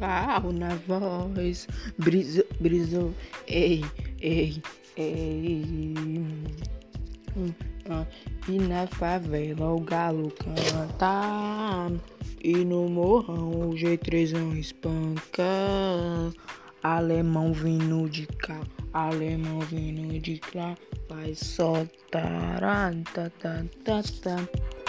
carro na voz. Brisou, brisou, ei, ei, ei. E na favela o galo canta. E no morrão o G3 espanca. Alemão vindo de cá, alemão vindo de cá. Vai só tá. tá, tá, tá